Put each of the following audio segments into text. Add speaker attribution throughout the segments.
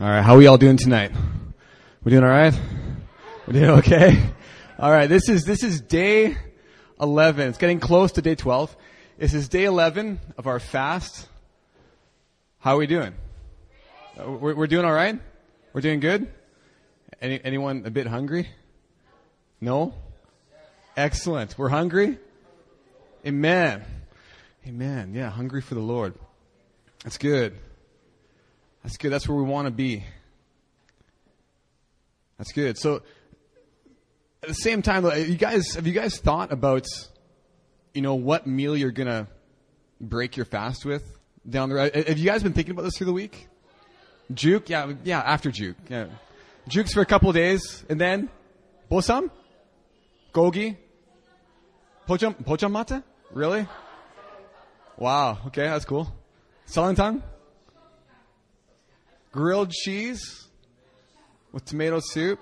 Speaker 1: All right, how are we all doing tonight? We doing all right? We doing okay? All right, this is this is day 11. It's getting close to day 12. This is day 11 of our fast. How are we doing? We're, we're doing all right? We're doing good? Any, anyone a bit hungry? No? Excellent. We're hungry? Amen. Amen. Yeah, hungry for the Lord. That's good. That's good. That's where we want to be. That's good. So, at the same time, you guys, have you guys thought about, you know, what meal you're gonna break your fast with down the road? Have you guys been thinking about this through the week? Juke, yeah, yeah, after juke, yeah, jukes for a couple days, and then bosam, gogi, pocham, pocham mate, really? Wow. Okay, that's cool. Salantang, grilled cheese with tomato soup.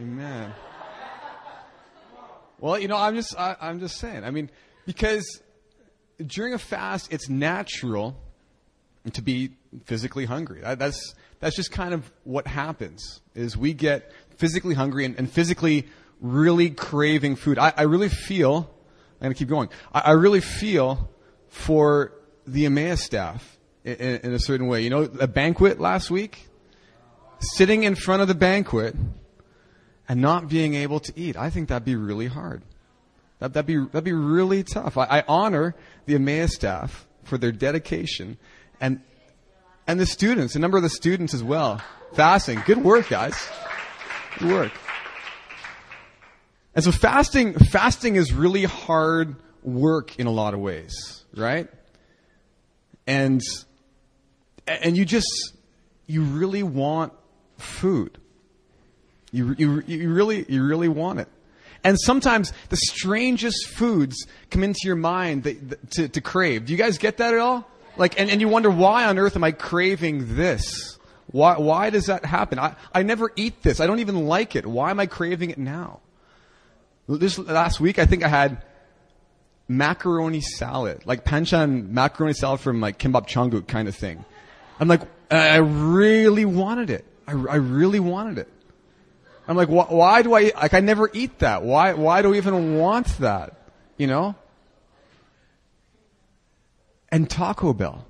Speaker 1: Amen. Well, you know, I'm just, I, I'm just saying. I mean, because during a fast, it's natural to be physically hungry. That- That's, that's just kind of what happens, is we get physically hungry and, and physically really craving food. I, I really feel, I'm to keep going, I, I really feel for the Emmaus staff in, in, a certain way. You know, a banquet last week, sitting in front of the banquet and not being able to eat. I think that'd be really hard. That, that'd be, that'd be really tough. I, I honor the Emmaus staff for their dedication and, and the students, a number of the students as well, fasting. Good work, guys. Good work. And so fasting, fasting is really hard work in a lot of ways, right? And, and you just, you really want food. You, you, you really, you really want it. And sometimes the strangest foods come into your mind that, to, to crave. Do you guys get that at all? Like, and, and you wonder why on earth am I craving this? Why, why does that happen? I, I never eat this. I don't even like it. Why am I craving it now? This last week, I think I had macaroni salad, like panchan macaroni salad from like kimbap changguk kind of thing. I'm like, I really wanted it. I, I really wanted it. I'm like, why, why do I, like, I never eat that. Why, why do I even want that? You know? And Taco Bell.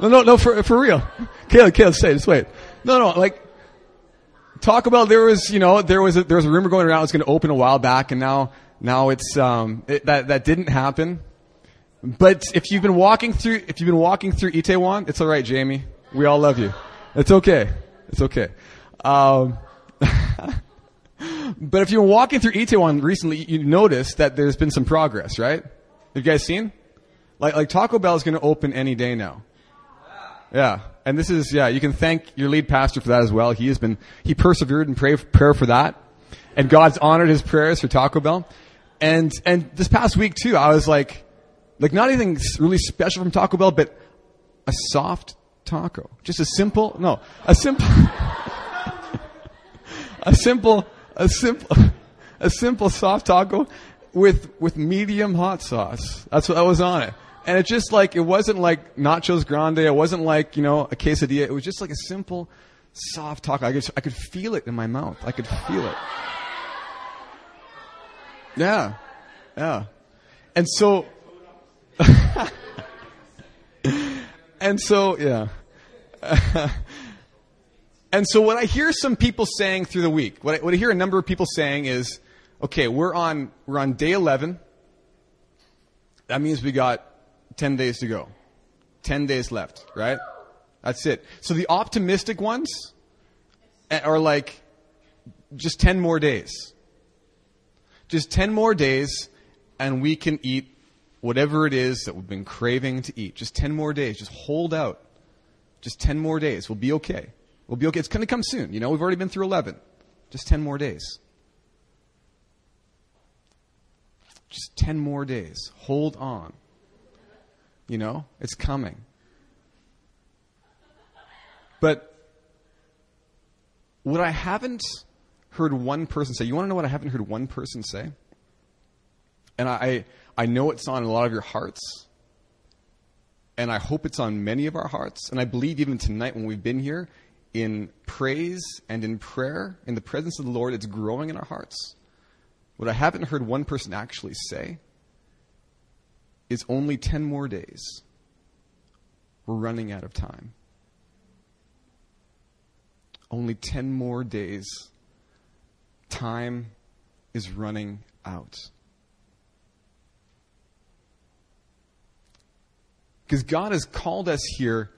Speaker 1: No, no, no, for, for real. Caleb, Caleb, say just wait. No, no, like, Taco Bell, there was, you know, there was a, there was a rumor going around it was going to open a while back and now, now it's, um, it, that, that didn't happen. But if you've been walking through, if you've been walking through Itaewon, it's alright, Jamie. We all love you. It's okay. It's okay. Um, but if you've been walking through Itaewon recently, you notice that there's been some progress, right? Have you guys seen? Like, like Taco Bell is going to open any day now. Yeah. And this is, yeah, you can thank your lead pastor for that as well. He has been, he persevered in pray, prayer for that. And God's honored his prayers for Taco Bell. And, and this past week too, I was like, like not anything really special from Taco Bell, but a soft taco. Just a simple, no, a simple, a simple, a simple, a simple soft taco with, with medium hot sauce. That's what that was on it. And it just like, it wasn't like nachos grande. It wasn't like, you know, a quesadilla. It was just like a simple soft taco. I could, I could feel it in my mouth. I could feel it. Yeah. Yeah. And so, and so, yeah. and so what I hear some people saying through the week, what I, what I hear a number of people saying is, okay, we're on, we're on day 11. That means we got 10 days to go. 10 days left, right? That's it. So the optimistic ones eh, are like, just 10 more days. Just 10 more days and we can eat whatever it is that we've been craving to eat. Just 10 more days. Just hold out. Just 10 more days. We'll be okay. We'll be okay. It's going to come soon. You know, we've already been through 11. Just 10 more days. Just 10 more days. Hold on. You know, it's coming. But what I haven't heard one person say, you want to know what I haven't heard one person say? And I, I know it's on a lot of your hearts. and I hope it's on many of our hearts, and I believe even tonight when we've been here in praise and in prayer, in the presence of the Lord, it's growing in our hearts. What I haven't heard one person actually say is only 10 more days. We're running out of time. Only 10 more days. Time is running out. Because God has called us here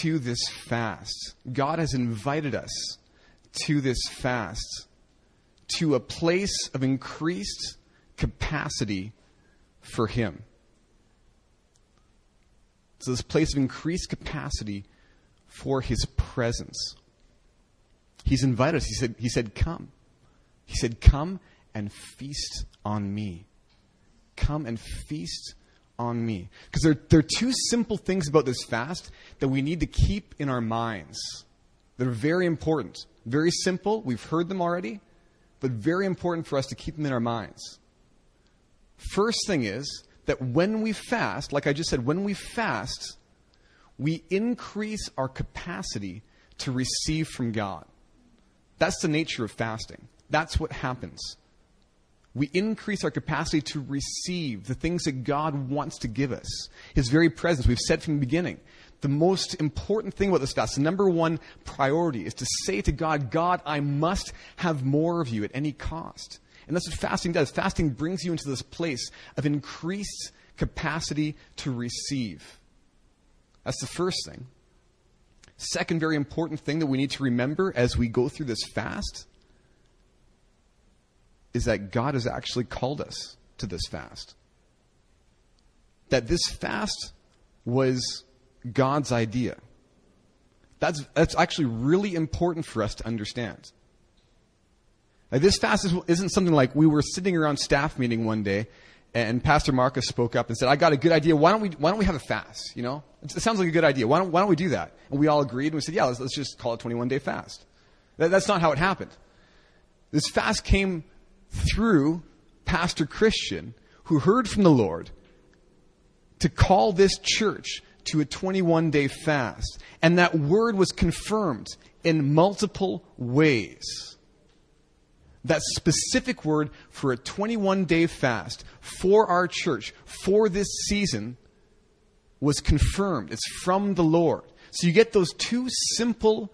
Speaker 1: to this fast. God has invited us to this fast, to a place of increased capacity for Him. So, this place of increased capacity for His presence. He's invited us. He said, he said, Come. He said, Come and feast on me. Come and feast on me. Because there, there are two simple things about this fast that we need to keep in our minds that are very important. Very simple. We've heard them already, but very important for us to keep them in our minds. First thing is that when we fast, like I just said, when we fast, we increase our capacity to receive from God. That's the nature of fasting. That's what happens we increase our capacity to receive the things that God wants to give us. His very presence. We've said from the beginning, the most important thing about this fast, the number one priority, is to say to God, God, I must have more of you at any cost. And that's what fasting does. Fasting brings you into this place of increased capacity to receive. That's the first thing. Second, very important thing that we need to remember as we go through this fast is that God has actually called us to this fast. That this fast was God's idea. That's, that's actually really important for us to understand. Now, this fast is, isn't something like we were sitting around staff meeting one day and Pastor Marcus spoke up and said, I got a good idea. Why don't we, why don't we have a fast? You know, it sounds like a good idea. Why don't, why don't we do that? And we all agreed and we said, yeah, let's, let's just call it 21 day fast. That, that's not how it happened. This fast came through Pastor Christian, who heard from the Lord to call this church to a 21 day fast. And that word was confirmed in multiple ways. That specific word for a 21 day fast for our church, for this season, was confirmed. It's from the Lord. So you get those two simple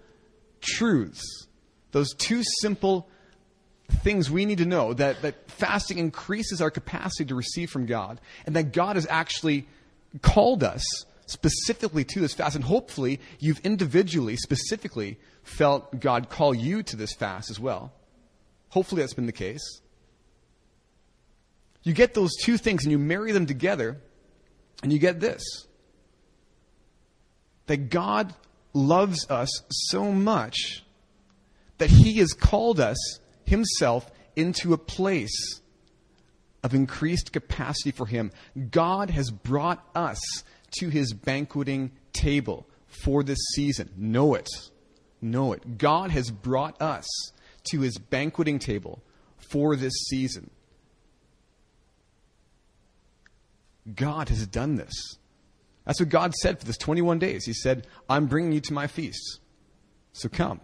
Speaker 1: truths, those two simple things we need to know that, that fasting increases our capacity to receive from God, and that God has actually called us specifically to this fast. And hopefully, you've individually, specifically, felt God call you to this fast as well. Hopefully, that's been the case. You get those two things and you marry them together, and you get this that God loves us so much that He has called us himself into a place of increased capacity for him. God has brought us to his banqueting table for this season. Know it. Know it. God has brought us to his banqueting table for this season. God has done this. That's what God said for this 21 days. He said, I'm bringing you to my feast. So come.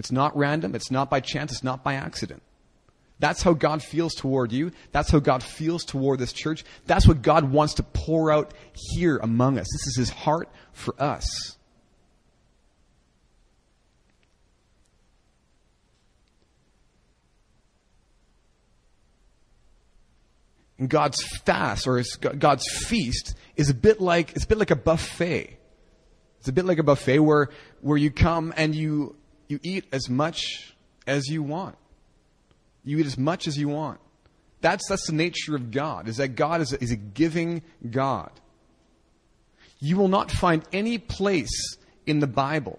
Speaker 1: It's not random. It's not by chance. It's not by accident. That's how God feels toward you. That's how God feels toward this church. That's what God wants to pour out here among us. This is His heart for us. And God's fast or God's feast is a bit like it's a bit like a buffet. It's a bit like a buffet where where you come and you you eat as much as you want. You eat as much as you want. That's, that's the nature of God, is that God is a, is a giving God. You will not find any place in the Bible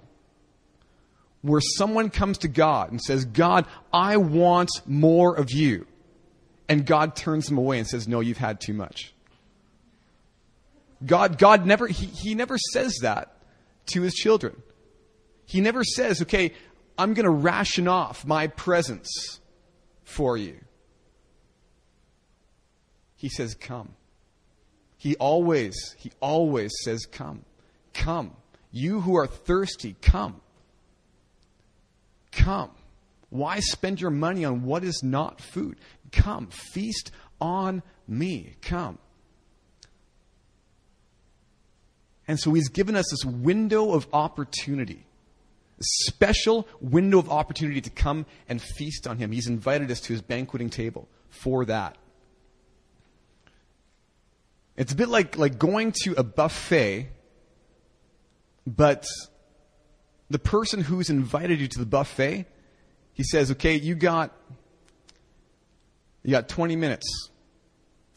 Speaker 1: where someone comes to God and says, God, I want more of you. And God turns them away and says, No, you've had too much. God, God never, he, he never says that to his children. He never says, okay, I'm going to ration off my presence for you. He says, come. He always, he always says, Come, come. You who are thirsty, come. Come. Why spend your money on what is not food? Come, feast on me. Come. And so he's given us this window of opportunity, special window of opportunity to come and feast on him. He's invited us to his banqueting table for that. It's a bit like, like going to a buffet, but the person who's invited you to the buffet, he says, okay, you got, you got 20 minutes.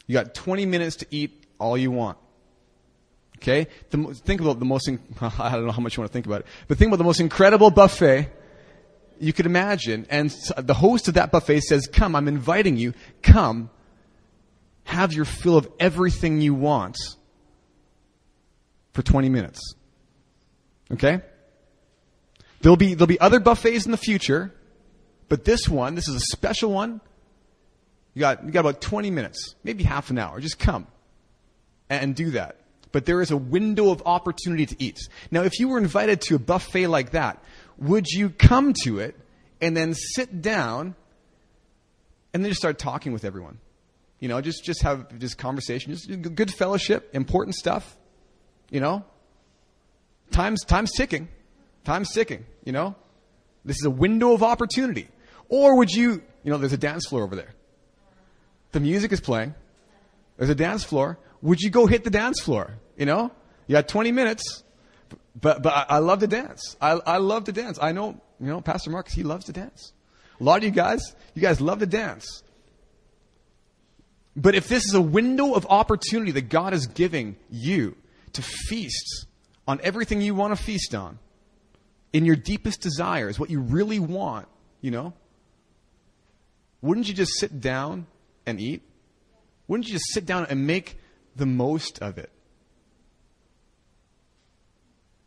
Speaker 1: You got 20 minutes to eat all you want. Okay? The, think about the most, I don't know how much you want to think about it, but think about the most incredible buffet you could imagine. And the host of that buffet says, come, I'm inviting you, come, have your fill of everything you want for 20 minutes. Okay? There'll be, there'll be other buffets in the future, but this one, this is a special one. You got, you got about 20 minutes, maybe half an hour. Just come and do that. But there is a window of opportunity to eat. Now, if you were invited to a buffet like that, would you come to it and then sit down and then just start talking with everyone? You know, just, just have just conversation, just good fellowship, important stuff. You know? Time's, time's ticking. Time's ticking, you know? This is a window of opportunity. Or would you, you know, there's a dance floor over there. The music is playing. There's a dance floor. Would you go hit the dance floor? You know? You got 20 minutes. But, but I, I love to dance. I, I love to dance. I know, you know, Pastor Marcus, he loves to dance. A lot of you guys, you guys love to dance. But if this is a window of opportunity that God is giving you to feast on everything you want to feast on, in your deepest desires, what you really want, you know, wouldn't you just sit down and eat? Wouldn't you just sit down and make the most of it?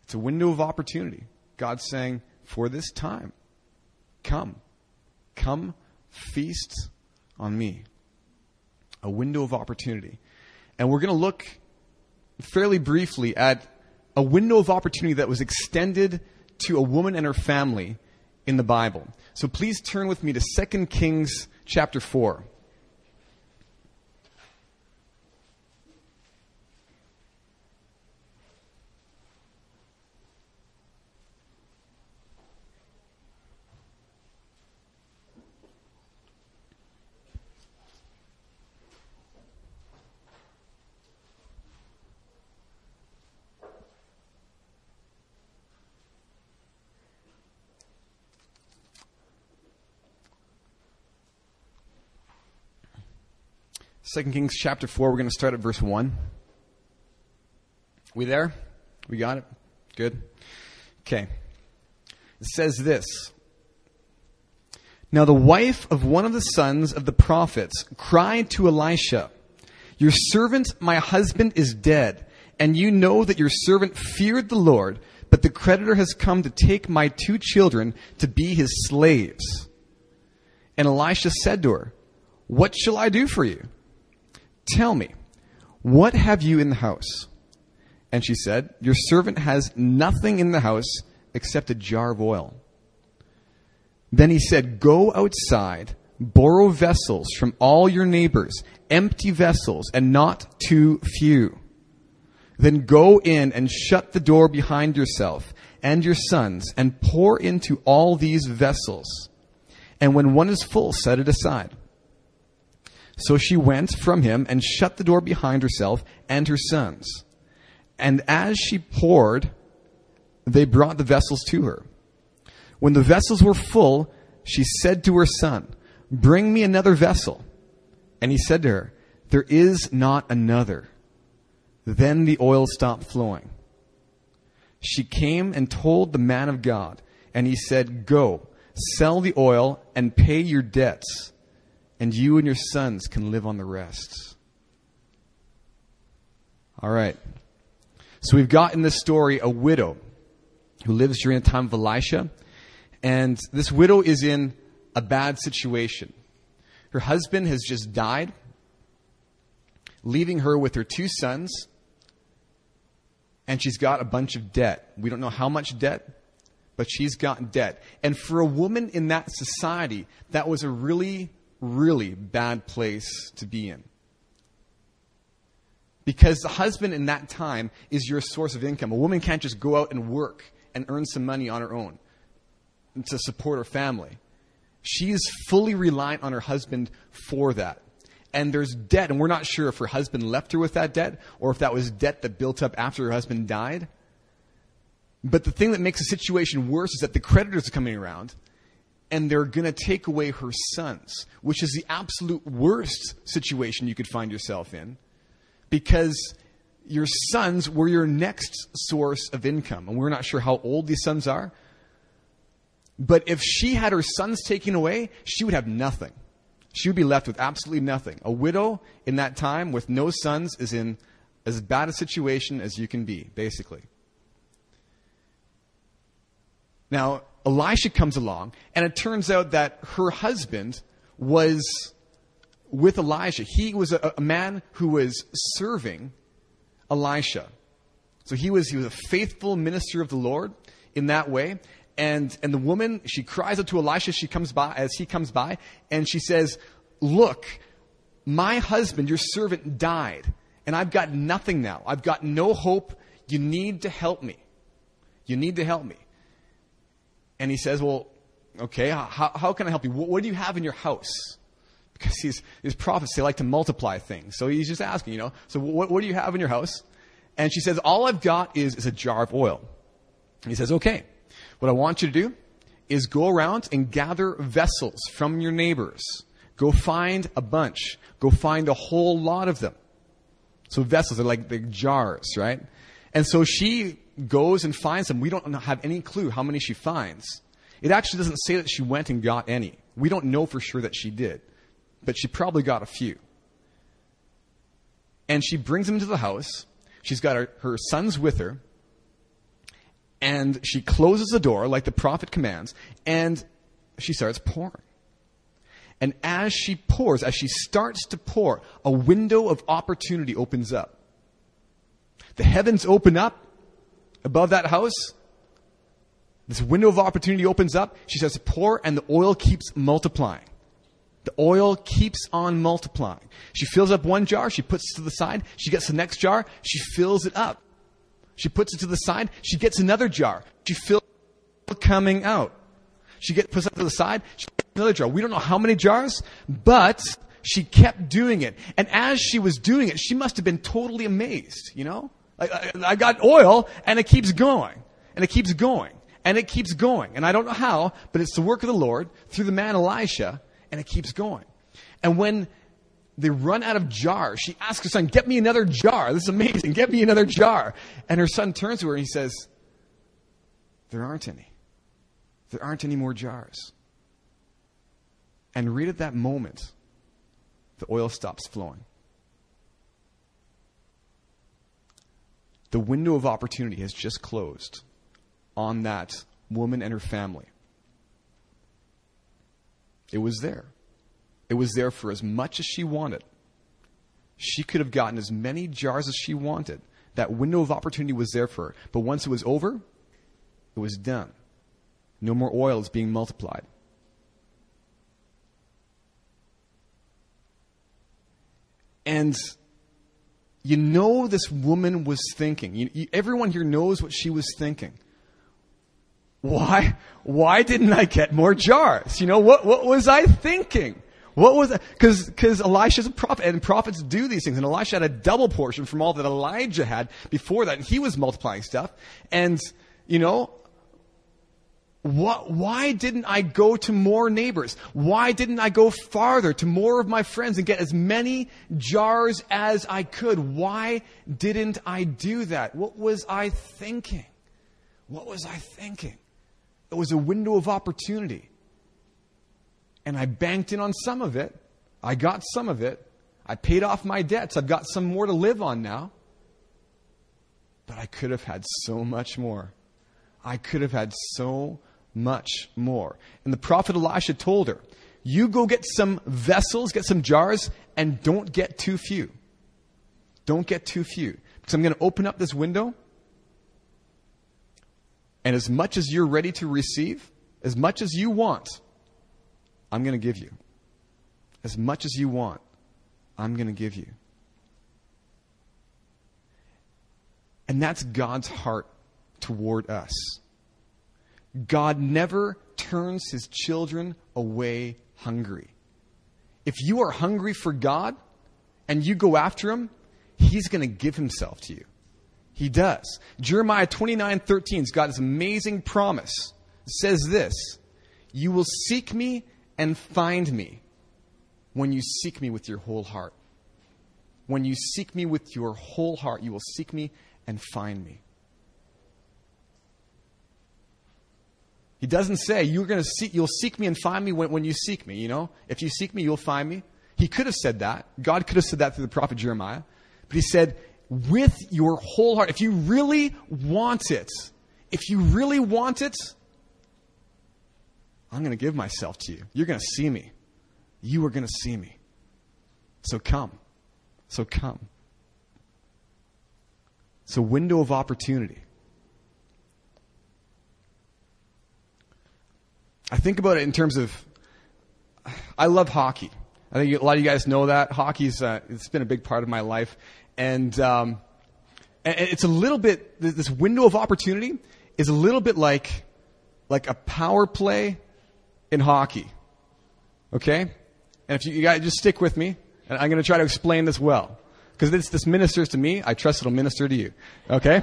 Speaker 1: It's a window of opportunity. God's saying, for this time, come. Come feast on me a window of opportunity. And we're going to look fairly briefly at a window of opportunity that was extended to a woman and her family in the Bible. So please turn with me to 2 Kings chapter 4. 2 Kings chapter 4, we're going to start at verse 1. We there? We got it? Good. Okay. It says this. Now the wife of one of the sons of the prophets cried to Elisha, Your servant, my husband, is dead, and you know that your servant feared the Lord, but the creditor has come to take my two children to be his slaves. And Elisha said to her, What shall I do for you? Tell me, what have you in the house? And she said, Your servant has nothing in the house except a jar of oil. Then he said, Go outside, borrow vessels from all your neighbors, empty vessels, and not too few. Then go in and shut the door behind yourself and your sons, and pour into all these vessels. And when one is full, set it aside. So she went from him and shut the door behind herself and her sons. And as she poured, they brought the vessels to her. When the vessels were full, she said to her son, Bring me another vessel. And he said to her, There is not another. Then the oil stopped flowing. She came and told the man of God, and he said, Go, sell the oil and pay your debts and you and your sons can live on the rest. All right. So we've got in this story a widow who lives during the time of Elisha, and this widow is in a bad situation. Her husband has just died. leaving her with her two sons, and she's got a bunch of debt. We don't know how much debt, but she's got debt. And for a woman in that society, that was a really, really bad place to be in. Because the husband in that time is your source of income. A woman can't just go out and work and earn some money on her own to support her family. She is fully reliant on her husband for that. And there's debt, and we're not sure if her husband left her with that debt or if that was debt that built up after her husband died. But the thing that makes the situation worse is that the creditors are coming around and they're going to take away her sons, which is the absolute worst situation you could find yourself in because your sons were your next source of income. And we're not sure how old these sons are. But if she had her sons taken away, she would have nothing. She would be left with absolutely nothing. A widow in that time with no sons is in as bad a situation as you can be, basically. Now, Elisha comes along, and it turns out that her husband was with Elijah. He was a, a man who was serving Elisha. So he was, he was a faithful minister of the Lord in that way. And, and the woman, she cries out to Elisha she comes by, as he comes by, and she says, Look, my husband, your servant, died, and I've got nothing now. I've got no hope. You need to help me. You need to help me. And he says, Well, okay, how, how can I help you? What, what do you have in your house? because these, prophets, they like to multiply things. So he's just asking, you know, so what, what do you have in your house? And she says, all I've got is, is a jar of oil. And he says, okay, what I want you to do is go around and gather vessels from your neighbors. Go find a bunch. Go find a whole lot of them. So vessels are like the jars, right? And so she goes and finds them. We don't have any clue how many she finds. It actually doesn't say that she went and got any. We don't know for sure that she did but she probably got a few. And she brings them to the house. She's got her, her sons with her. And she closes the door like the prophet commands, and she starts pouring. And as she pours, as she starts to pour, a window of opportunity opens up. The heavens open up above that house. This window of opportunity opens up. She to pour, and the oil keeps multiplying. The oil keeps on multiplying. She fills up one jar, she puts it to the side, she gets the next jar, she fills it up. She puts it to the side, she gets another jar. She fills coming out. She gets puts it to the side, she gets another jar. We don't know how many jars, but she kept doing it. And as she was doing it, she must have been totally amazed, you know? I, I, got oil and it keeps going. And it keeps going. And it keeps going. And I don't know how, but it's the work of the Lord through the man Elisha and it keeps going. And when they run out of jars, she asks her son, Get me another jar. This is amazing. Get me another jar. And her son turns to her and he says, There aren't any. There aren't any more jars. And right at that moment, the oil stops flowing. The window of opportunity has just closed on that woman and her family. It was there. It was there for as much as she wanted. She could have gotten as many jars as she wanted. That window of opportunity was there for her. But once it was over, it was done. No more oil is being multiplied. And you know this woman was thinking. You, you, everyone here knows what she was thinking why, why didn't I get more jars? You know, what, what was I thinking? What was? Cause, cause Elisha's a prophet and prophets do these things. And Elisha had a double portion from all that Elijah had before that. And he was multiplying stuff. And, you know, what, why didn't I go to more neighbors? Why didn't I go farther to more of my friends and get as many jars as I could? Why didn't I do that? What was I thinking? What was I thinking? It was a window of opportunity. And I banked in on some of it. I got some of it. I paid off my debts. I've got some more to live on now. But I could have had so much more. I could have had so much more. And the prophet Elisha told her, You go get some vessels, get some jars, and don't get too few. Don't get too few. Because I'm going to open up this window, and as much as you're ready to receive, as much as you want, I'm going to give you. As much as you want, I'm going to give you. And that's God's heart toward us. God never turns his children away hungry. If you are hungry for God and you go after him, he's going to give himself to you. He does. Jeremiah 29 13 has got this amazing promise. It says this You will seek me and find me when you seek me with your whole heart. When you seek me with your whole heart, you will seek me and find me. He doesn't say you're going to seek, you'll seek me and find me when, when you seek me, you know? If you seek me, you'll find me. He could have said that. God could have said that through the prophet Jeremiah. But he said, with your whole heart, if you really want it, if you really want it, I'm going to give myself to you. You're going to see me. You are going to see me. So come. So come. It's a window of opportunity. I think about it in terms of I love hockey. I think a lot of you guys know that hockey's uh, it's been a big part of my life, and, um, and it's a little bit this window of opportunity is a little bit like like a power play in hockey. Okay, and if you, you guys just stick with me, and I'm going to try to explain this well because this this ministers to me. I trust it'll minister to you. Okay.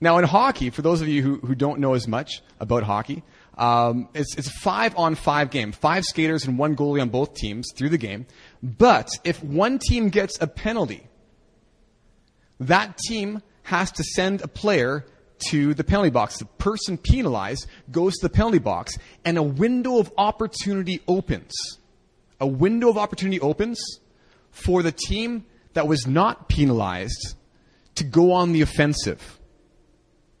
Speaker 1: Now, in hockey, for those of you who, who don't know as much about hockey, um, it's, it's a five on five game. Five skaters and one goalie on both teams through the game. But if one team gets a penalty, that team has to send a player to the penalty box. The person penalized goes to the penalty box, and a window of opportunity opens. A window of opportunity opens for the team that was not penalized to go on the offensive.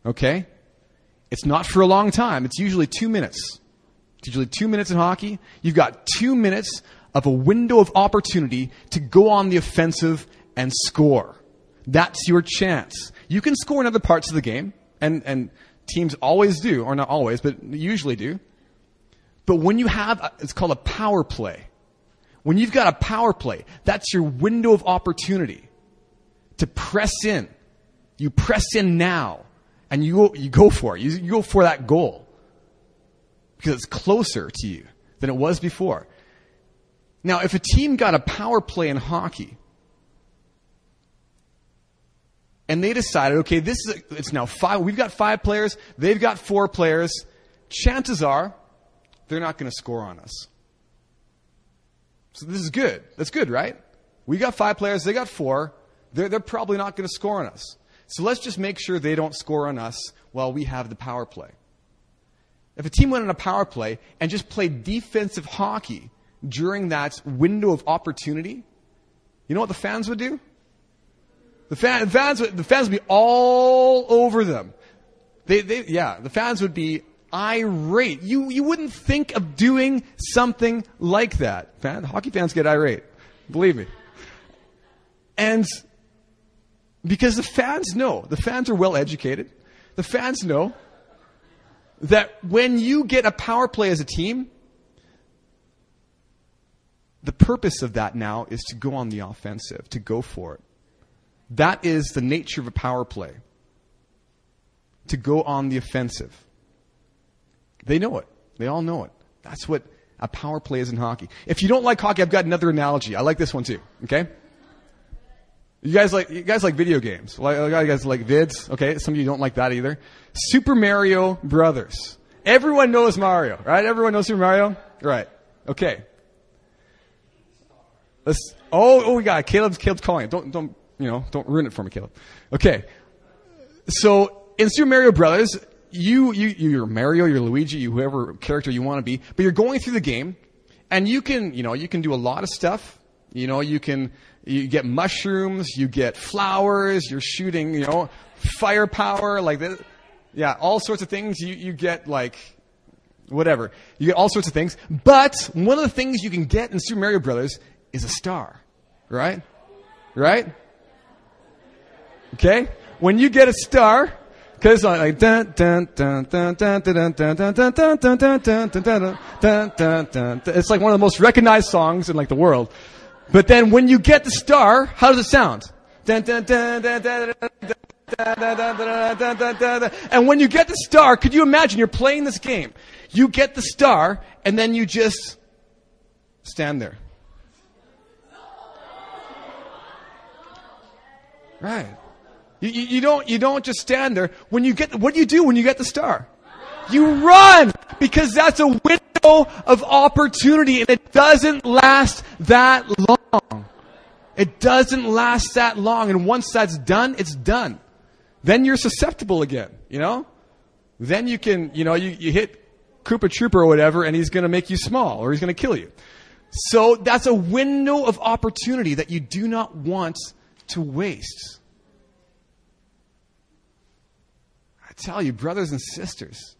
Speaker 1: Okay? It's not for a long time. It's usually two minutes. It's usually two minutes in hockey. You've got two minutes of a window of opportunity to go on the offensive and score. That's your chance. You can score in other parts of the game, and, and teams always do, or not always, but usually do. But when you have, a, it's called a power play. When you've got a power play, that's your window of opportunity to press in. You press in now and you go, you go for it. You, you go for that goal because it's closer to you than it was before. Now, if a team got a power play in hockey and they decided, okay, this is a, it's now five. We've got five players. They've got four players. Chances are they're not going to score on us. So this is good. That's good, right? We got five players. They got four. They're, they're probably not going to score on us. So let's just make sure they don't score on us while we have the power play. If a team went on a power play and just played defensive hockey during that window of opportunity, you know what the fans would do? The, fan, fans, would, the fans would be all over them. They, they, yeah, the fans would be irate. You, you wouldn't think of doing something like that. Fan, hockey fans get irate. Believe me. And because the fans know, the fans are well educated. The fans know that when you get a power play as a team, the purpose of that now is to go on the offensive, to go for it. That is the nature of a power play. To go on the offensive. They know it. They all know it. That's what a power play is in hockey. If you don't like hockey, I've got another analogy. I like this one too. Okay? You guys like you guys like video games? Like you guys like vids? Okay, some of you don't like that either. Super Mario Brothers. Everyone knows Mario, right? Everyone knows Super Mario, right? Okay. Let's. Oh, oh, we got it. Caleb's Caleb's calling it. Don't don't you know? Don't ruin it for me, Caleb. Okay. So in Super Mario Brothers, you you you're Mario, you're Luigi, you whoever character you want to be, but you're going through the game, and you can you know you can do a lot of stuff. You know you can you get mushrooms, you get flowers, you're shooting, you know, firepower, like this. Yeah, all sorts of things. You, you get like, whatever. You get all sorts of things. But one of the things you can get in Super Mario Brothers is a star. Right? Right? Okay? When you get a star, because like it's like one of the most recognized songs in like the world. But then when you get the star, how does it sound? And when you get the star, could you imagine you're playing this game? You get the star, and then you just stand there. Right. You, you, you, don't, you don't just stand there. When you get, what do you do when you get the star? You run! Because that's a window of opportunity and it doesn't last that long. It doesn't last that long. And once that's done, it's done. Then you're susceptible again, you know? Then you can, you know, you, you hit Koopa Troopa or whatever and he's gonna make you small or he's gonna kill you. So that's a window of opportunity that you do not want to waste. I tell you, brothers and sisters,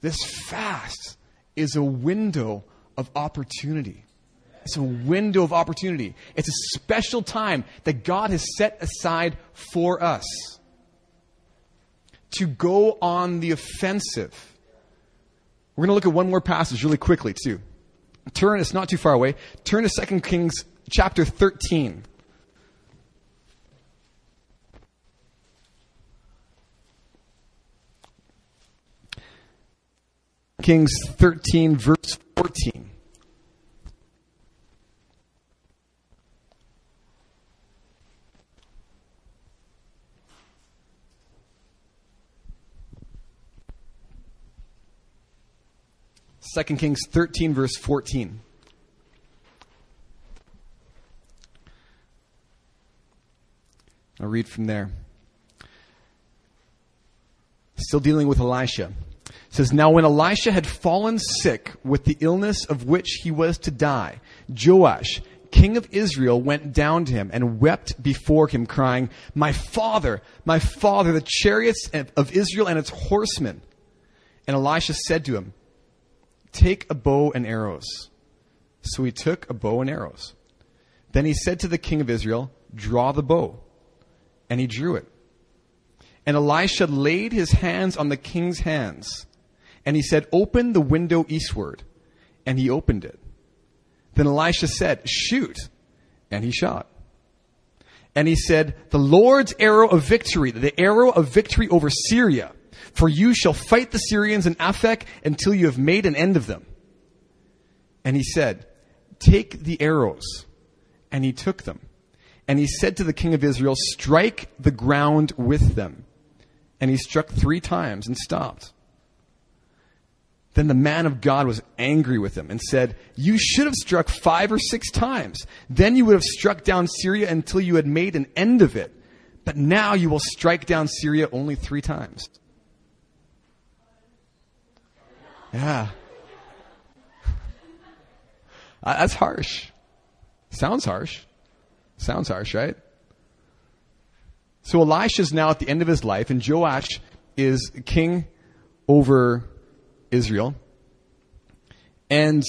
Speaker 1: this fast is a window of opportunity. It's a window of opportunity. It's a special time that God has set aside for us to go on the offensive. We're going to look at one more passage really quickly, too. Turn, it's not too far away. Turn to 2 Kings chapter 13. Kings 13, verse 14. Second Kings 13, verse 14. I'll read from there. Still dealing with Elisha says, Now when Elisha had fallen sick with the illness of which he was to die, Joash, king of Israel, went down to him and wept before him, crying, My father, my father, the chariots of Israel and its horsemen. And Elisha said to him, Take a bow and arrows. So he took a bow and arrows. Then he said to the king of Israel, Draw the bow. And he drew it. And Elisha laid his hands on the king's hands and he said, Open the window eastward. And he opened it. Then Elisha said, Shoot. And he shot. And he said, The Lord's arrow of victory, the arrow of victory over Syria. For you shall fight the Syrians in Aphek until you have made an end of them. And he said, Take the arrows. And he took them. And he said to the king of Israel, Strike the ground with them. And he struck three times and stopped. Then the man of God was angry with him and said, You should have struck five or six times. Then you would have struck down Syria until you had made an end of it. But now you will strike down Syria only three times. Yeah. That's harsh. Sounds harsh. Sounds harsh, right? So Elisha's now at the end of his life, and Joash is king over Israel. And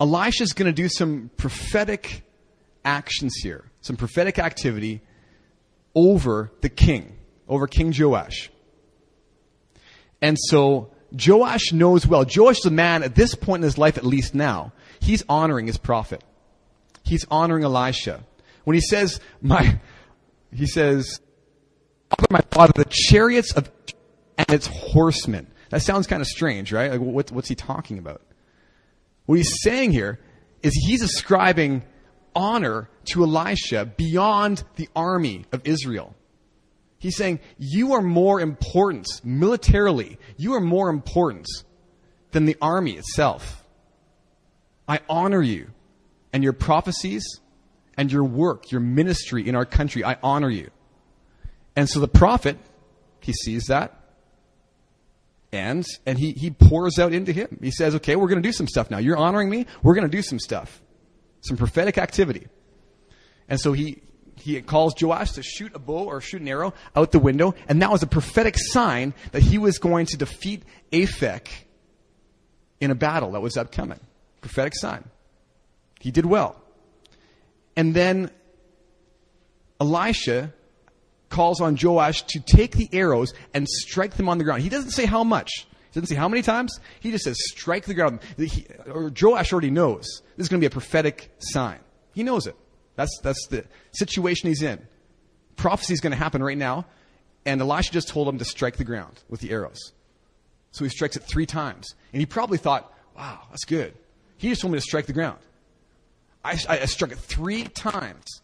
Speaker 1: Elisha's going to do some prophetic actions here, some prophetic activity over the king, over King Joash. And so Joash knows well. Joash is a man at this point in his life, at least now, he's honoring his prophet. He's honoring Elisha. When he says, my, he says, my father, the chariots of and its horsemen. That sounds kind of strange, right? Like, what, what's he talking about? What he's saying here is he's ascribing honor to Elisha beyond the army of Israel. He's saying, You are more important militarily, you are more important than the army itself. I honor you and your prophecies and your work, your ministry in our country. I honor you. And so the prophet, he sees that and and he he pours out into him. He says, "Okay, we're going to do some stuff now. You're honoring me. We're going to do some stuff, some prophetic activity." And so he he calls Joash to shoot a bow or shoot an arrow out the window, and that was a prophetic sign that he was going to defeat Aphek in a battle that was upcoming. Prophetic sign. He did well. And then Elisha calls on Joash to take the arrows and strike them on the ground. He doesn't say how much. He doesn't say how many times. He just says strike the ground. He, or Joash already knows this is going to be a prophetic sign. He knows it. That's, that's the situation he's in. Prophecy is going to happen right now. And Elisha just told him to strike the ground with the arrows. So he strikes it three times. And he probably thought, wow, that's good. He just told me to strike the ground. I, I, struck it three times.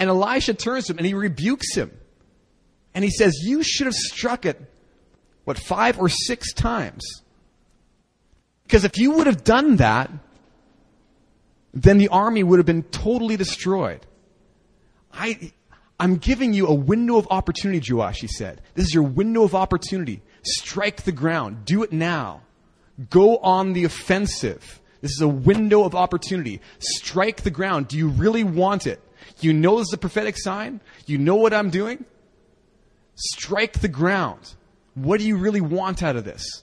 Speaker 1: And Elisha turns to him and he rebukes him. And he says, You should have struck it, what, five or six times? Because if you would have done that, then the army would have been totally destroyed. I, I'm giving you a window of opportunity, Joash, he said. This is your window of opportunity. Strike the ground. Do it now. Go on the offensive. This is a window of opportunity. Strike the ground. Do you really want it? You know this is a prophetic sign? You know what I'm doing? Strike the ground. What do you really want out of this?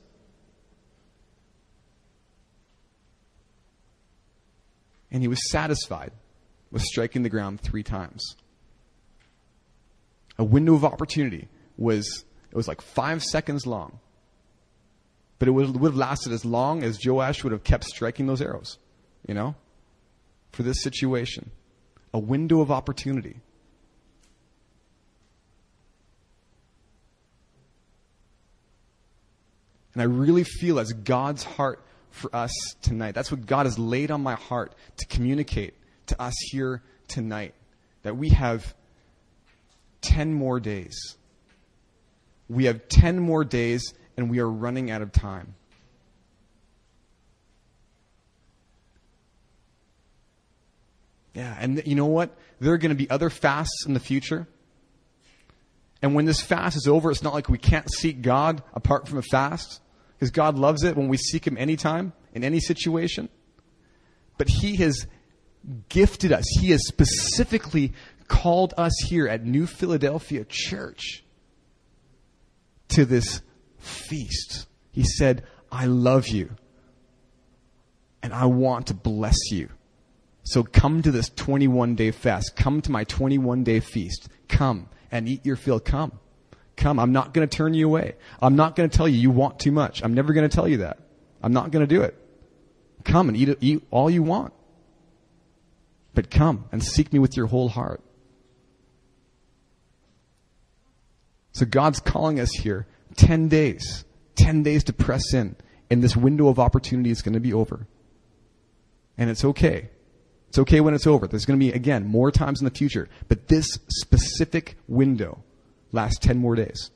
Speaker 1: And he was satisfied with striking the ground three times. A window of opportunity was, it was like five seconds long. But it would, would have lasted as long as Joash would have kept striking those arrows, you know, for this situation. A window of opportunity. And I really feel as God's heart for us tonight. That's what God has laid on my heart to communicate to us here tonight. That we have 10 more days. We have 10 more days and we are running out of time. Yeah, and you know what? There are going to be other fasts in the future. And when this fast is over, it's not like we can't seek God apart from a fast, because God loves it when we seek Him anytime, in any situation. But He has gifted us, He has specifically called us here at New Philadelphia Church to this feast. He said, I love you and I want to bless you. So come to this 21 day fast. Come to my 21 day feast. Come and eat your fill. Come. Come. I'm not going to turn you away. I'm not going to tell you you want too much. I'm never going to tell you that. I'm not going to do it. Come and eat, eat all you want. But come and seek me with your whole heart. So God's calling us here 10 days, 10 days to press in, and this window of opportunity is going to be over. And it's okay. It's okay when it's over. There's going to be, again, more times in the future. But this specific window lasts 10 more days.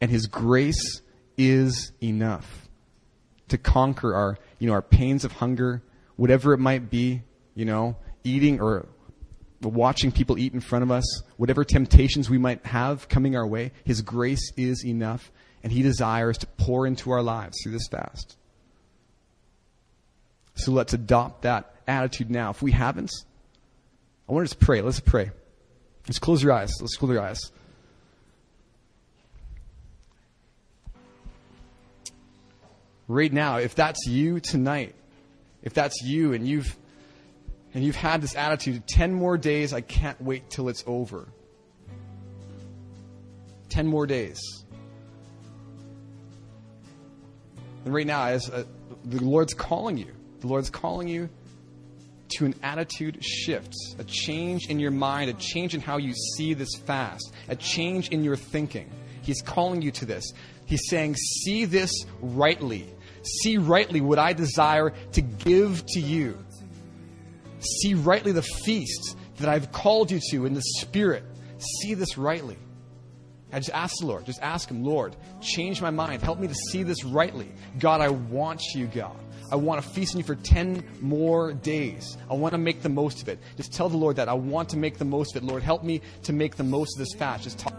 Speaker 1: And His grace is enough to conquer our, you know, our pains of hunger, whatever it might be, you know, eating or watching people eat in front of us, whatever temptations we might have coming our way, His grace is enough, and He desires to pour into our lives through this fast. So let's adopt that attitude now. If we haven't, I want us to pray. Let's pray. Let's close your eyes. Let's close your eyes. Right now, if that's you tonight, if that's you and you've and you've had this attitude 10 more days, I can't wait till it's over. 10 more days. And right now, as uh, the Lord's calling you, the Lord's calling you to an attitude shift, a change in your mind, a change in how you see this fast, a change in your thinking. He's calling you to this. He's saying, See this rightly. See rightly what I desire to give to you see rightly the feast that I've called you to in the Spirit. See this rightly. I just ask the Lord, just ask Him, Lord, change my mind. Help me to see this rightly. God, I want you, God. I want to feast on you for 10 more days. I want to make the most of it. Just tell the Lord that I want to make the most of it. Lord, help me to make the most of this fast. Just talk.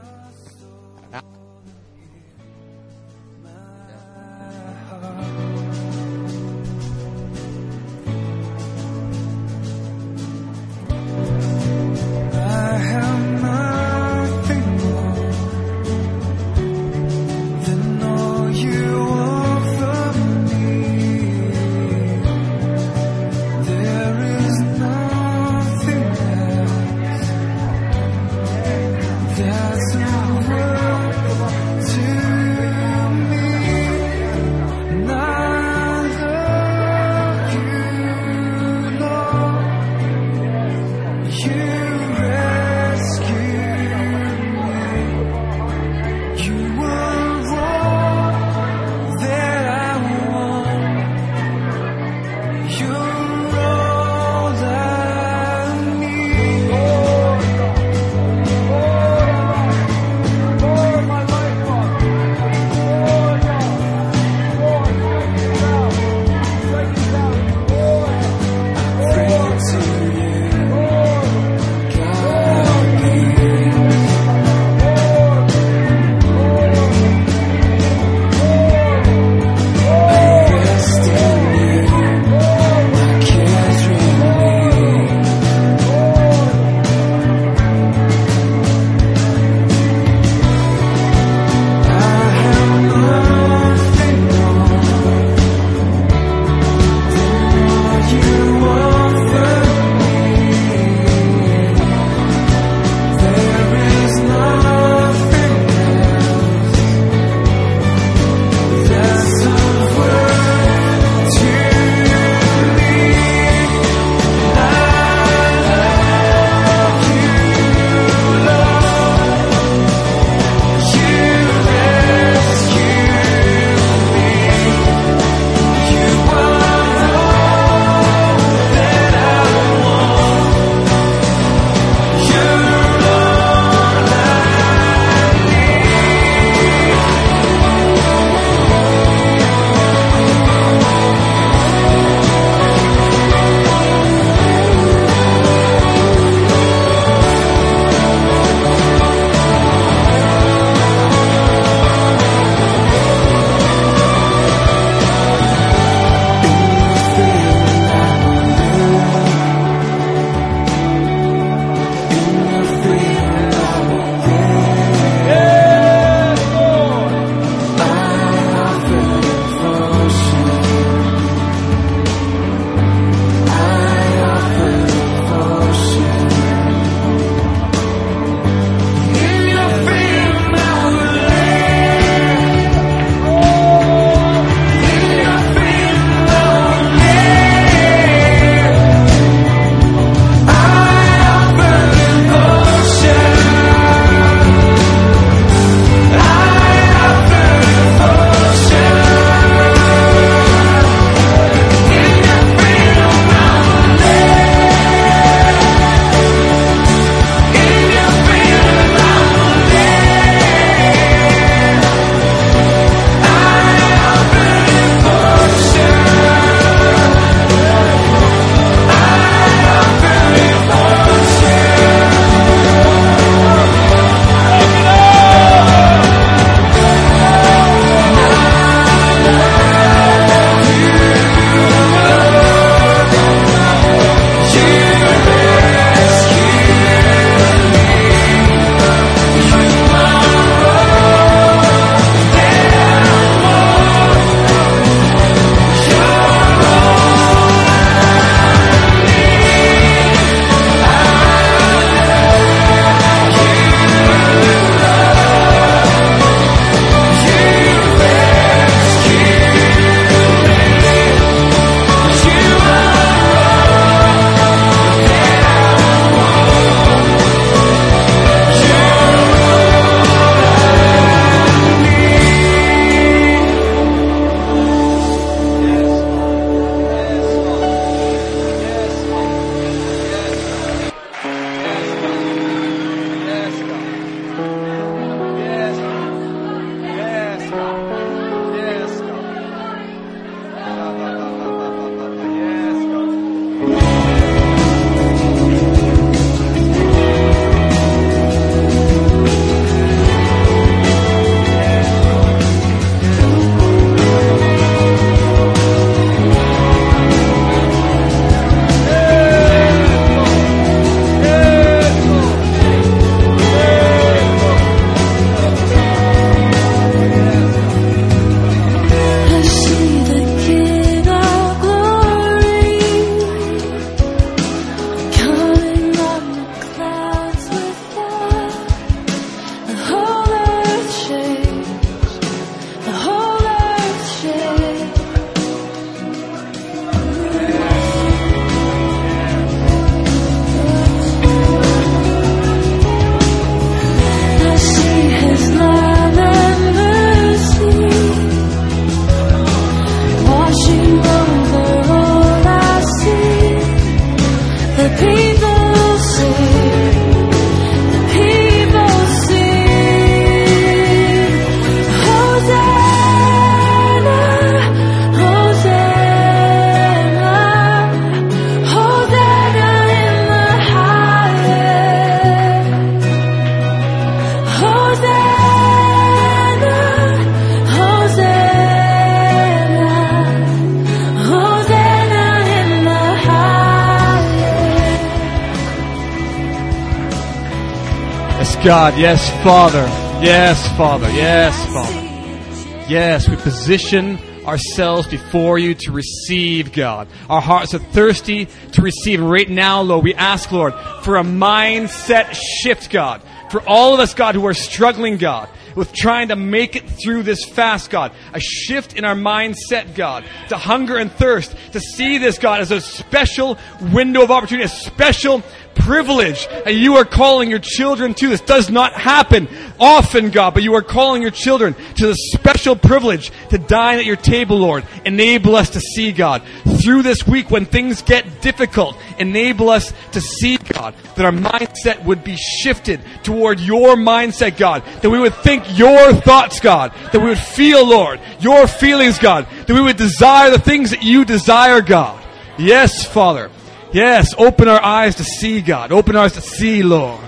Speaker 1: God. Yes, Father. Yes, Father. Yes, Father. Yes, we position ourselves before you to receive, God. Our hearts are thirsty to receive. Right now, Lord, we ask, Lord, for a mindset shift, God. For all of us, God, who are struggling, God, with trying to make it through this fast, God. A shift in our mindset, God, to hunger and thirst, to see this, God, as a special window of opportunity, a special privilege. And you are calling your children to this. Does not happen often, God, but you are calling your children to the special privilege to dine at your table, Lord. Enable us to see, God. Through this week when things get difficult, enable us to see, God, that our mindset would be shifted toward your mindset, God. That we would think your thoughts, God. That we would feel, Lord, your feelings, God. That we would desire the things that you desire, God. Yes, Father. Yes, open our eyes to see, God. Open our eyes to see, Lord.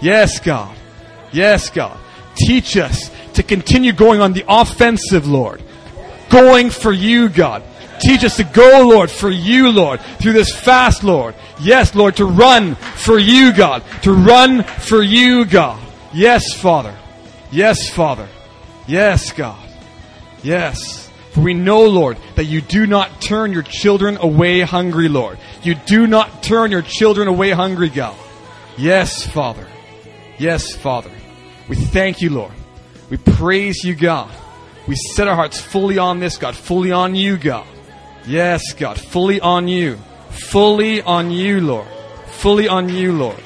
Speaker 1: Yes, God. Yes, God. Teach us to continue going on the offensive, Lord. Going for you, God. Teach us to go, Lord, for you, Lord, through this fast, Lord. Yes, Lord, to run for you, God. To run for you, God. Yes, Father. Yes, Father. Yes, God. Yes. For we know, Lord, that you do not turn your children away hungry, Lord. You do not turn your children away hungry, God. Yes, Father. Yes, Father. We thank you, Lord. We praise you, God. We set our hearts fully on this, God, fully on you, God. Yes, God, fully on you. Fully on you, Lord. Fully on you, Lord.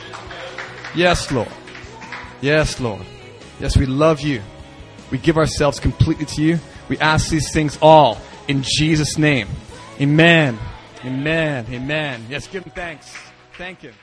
Speaker 1: Yes, Lord. Yes, Lord. Yes, we love you. We give ourselves completely to you. We ask these things all in Jesus' name. Amen. Amen. Amen. Yes, give him thanks. Thank him.